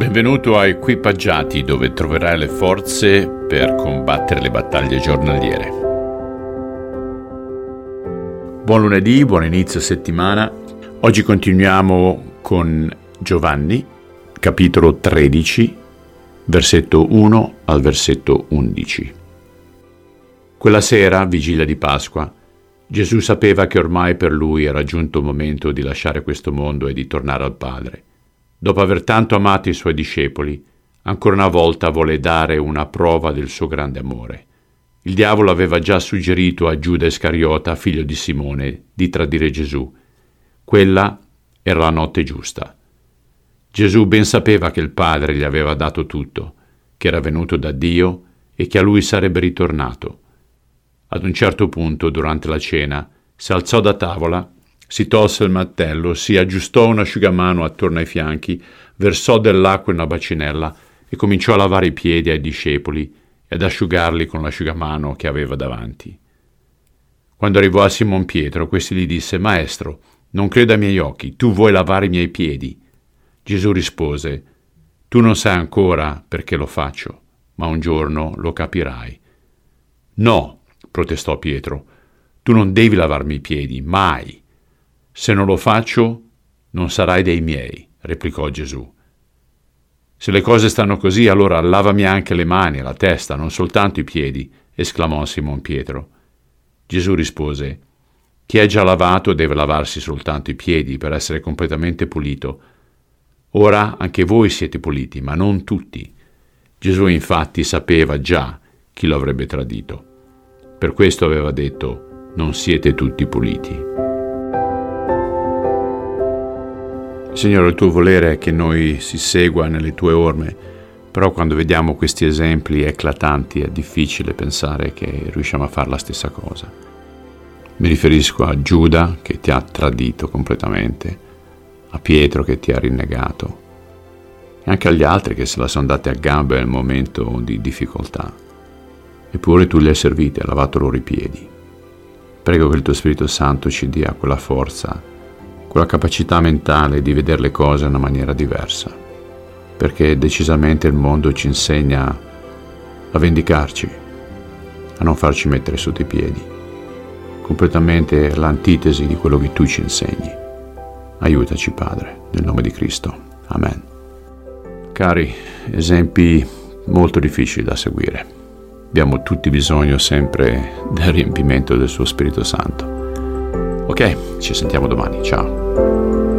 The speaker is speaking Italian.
Benvenuto a Equipaggiati dove troverai le forze per combattere le battaglie giornaliere. Buon lunedì, buon inizio settimana. Oggi continuiamo con Giovanni, capitolo 13, versetto 1 al versetto 11. Quella sera, vigilia di Pasqua, Gesù sapeva che ormai per lui era giunto il momento di lasciare questo mondo e di tornare al Padre. Dopo aver tanto amato i suoi discepoli, ancora una volta vuole dare una prova del suo grande amore. Il diavolo aveva già suggerito a Giuda Iscariota, figlio di Simone, di tradire Gesù. Quella era la notte giusta. Gesù ben sapeva che il Padre gli aveva dato tutto, che era venuto da Dio e che a lui sarebbe ritornato. Ad un certo punto, durante la cena, si alzò da tavola si tolse il mattello, si aggiustò un asciugamano attorno ai fianchi, versò dell'acqua in una bacinella e cominciò a lavare i piedi ai discepoli e ad asciugarli con l'asciugamano che aveva davanti. Quando arrivò a Simon Pietro, questi gli disse, Maestro, non creda ai miei occhi, tu vuoi lavare i miei piedi? Gesù rispose, Tu non sai ancora perché lo faccio, ma un giorno lo capirai. No, protestò Pietro, tu non devi lavarmi i piedi, mai. Se non lo faccio, non sarai dei miei, replicò Gesù. Se le cose stanno così, allora lavami anche le mani la testa, non soltanto i piedi, esclamò Simon Pietro. Gesù rispose, Chi è già lavato deve lavarsi soltanto i piedi per essere completamente pulito. Ora anche voi siete puliti, ma non tutti. Gesù infatti sapeva già chi lo avrebbe tradito. Per questo aveva detto, non siete tutti puliti. Signore, il tuo volere è che noi si segua nelle tue orme, però quando vediamo questi esempi eclatanti è difficile pensare che riusciamo a fare la stessa cosa. Mi riferisco a Giuda che ti ha tradito completamente, a Pietro che ti ha rinnegato e anche agli altri che se la sono date a gambe nel momento di difficoltà. Eppure tu li hai serviti, hai lavato loro i piedi. Prego che il tuo Spirito Santo ci dia quella forza quella capacità mentale di vedere le cose in una maniera diversa, perché decisamente il mondo ci insegna a vendicarci, a non farci mettere sotto i piedi, completamente l'antitesi di quello che tu ci insegni. Aiutaci Padre, nel nome di Cristo. Amen. Cari, esempi molto difficili da seguire. Abbiamo tutti bisogno sempre del riempimento del suo Spirito Santo. Ok, ci sentiamo domani, ciao.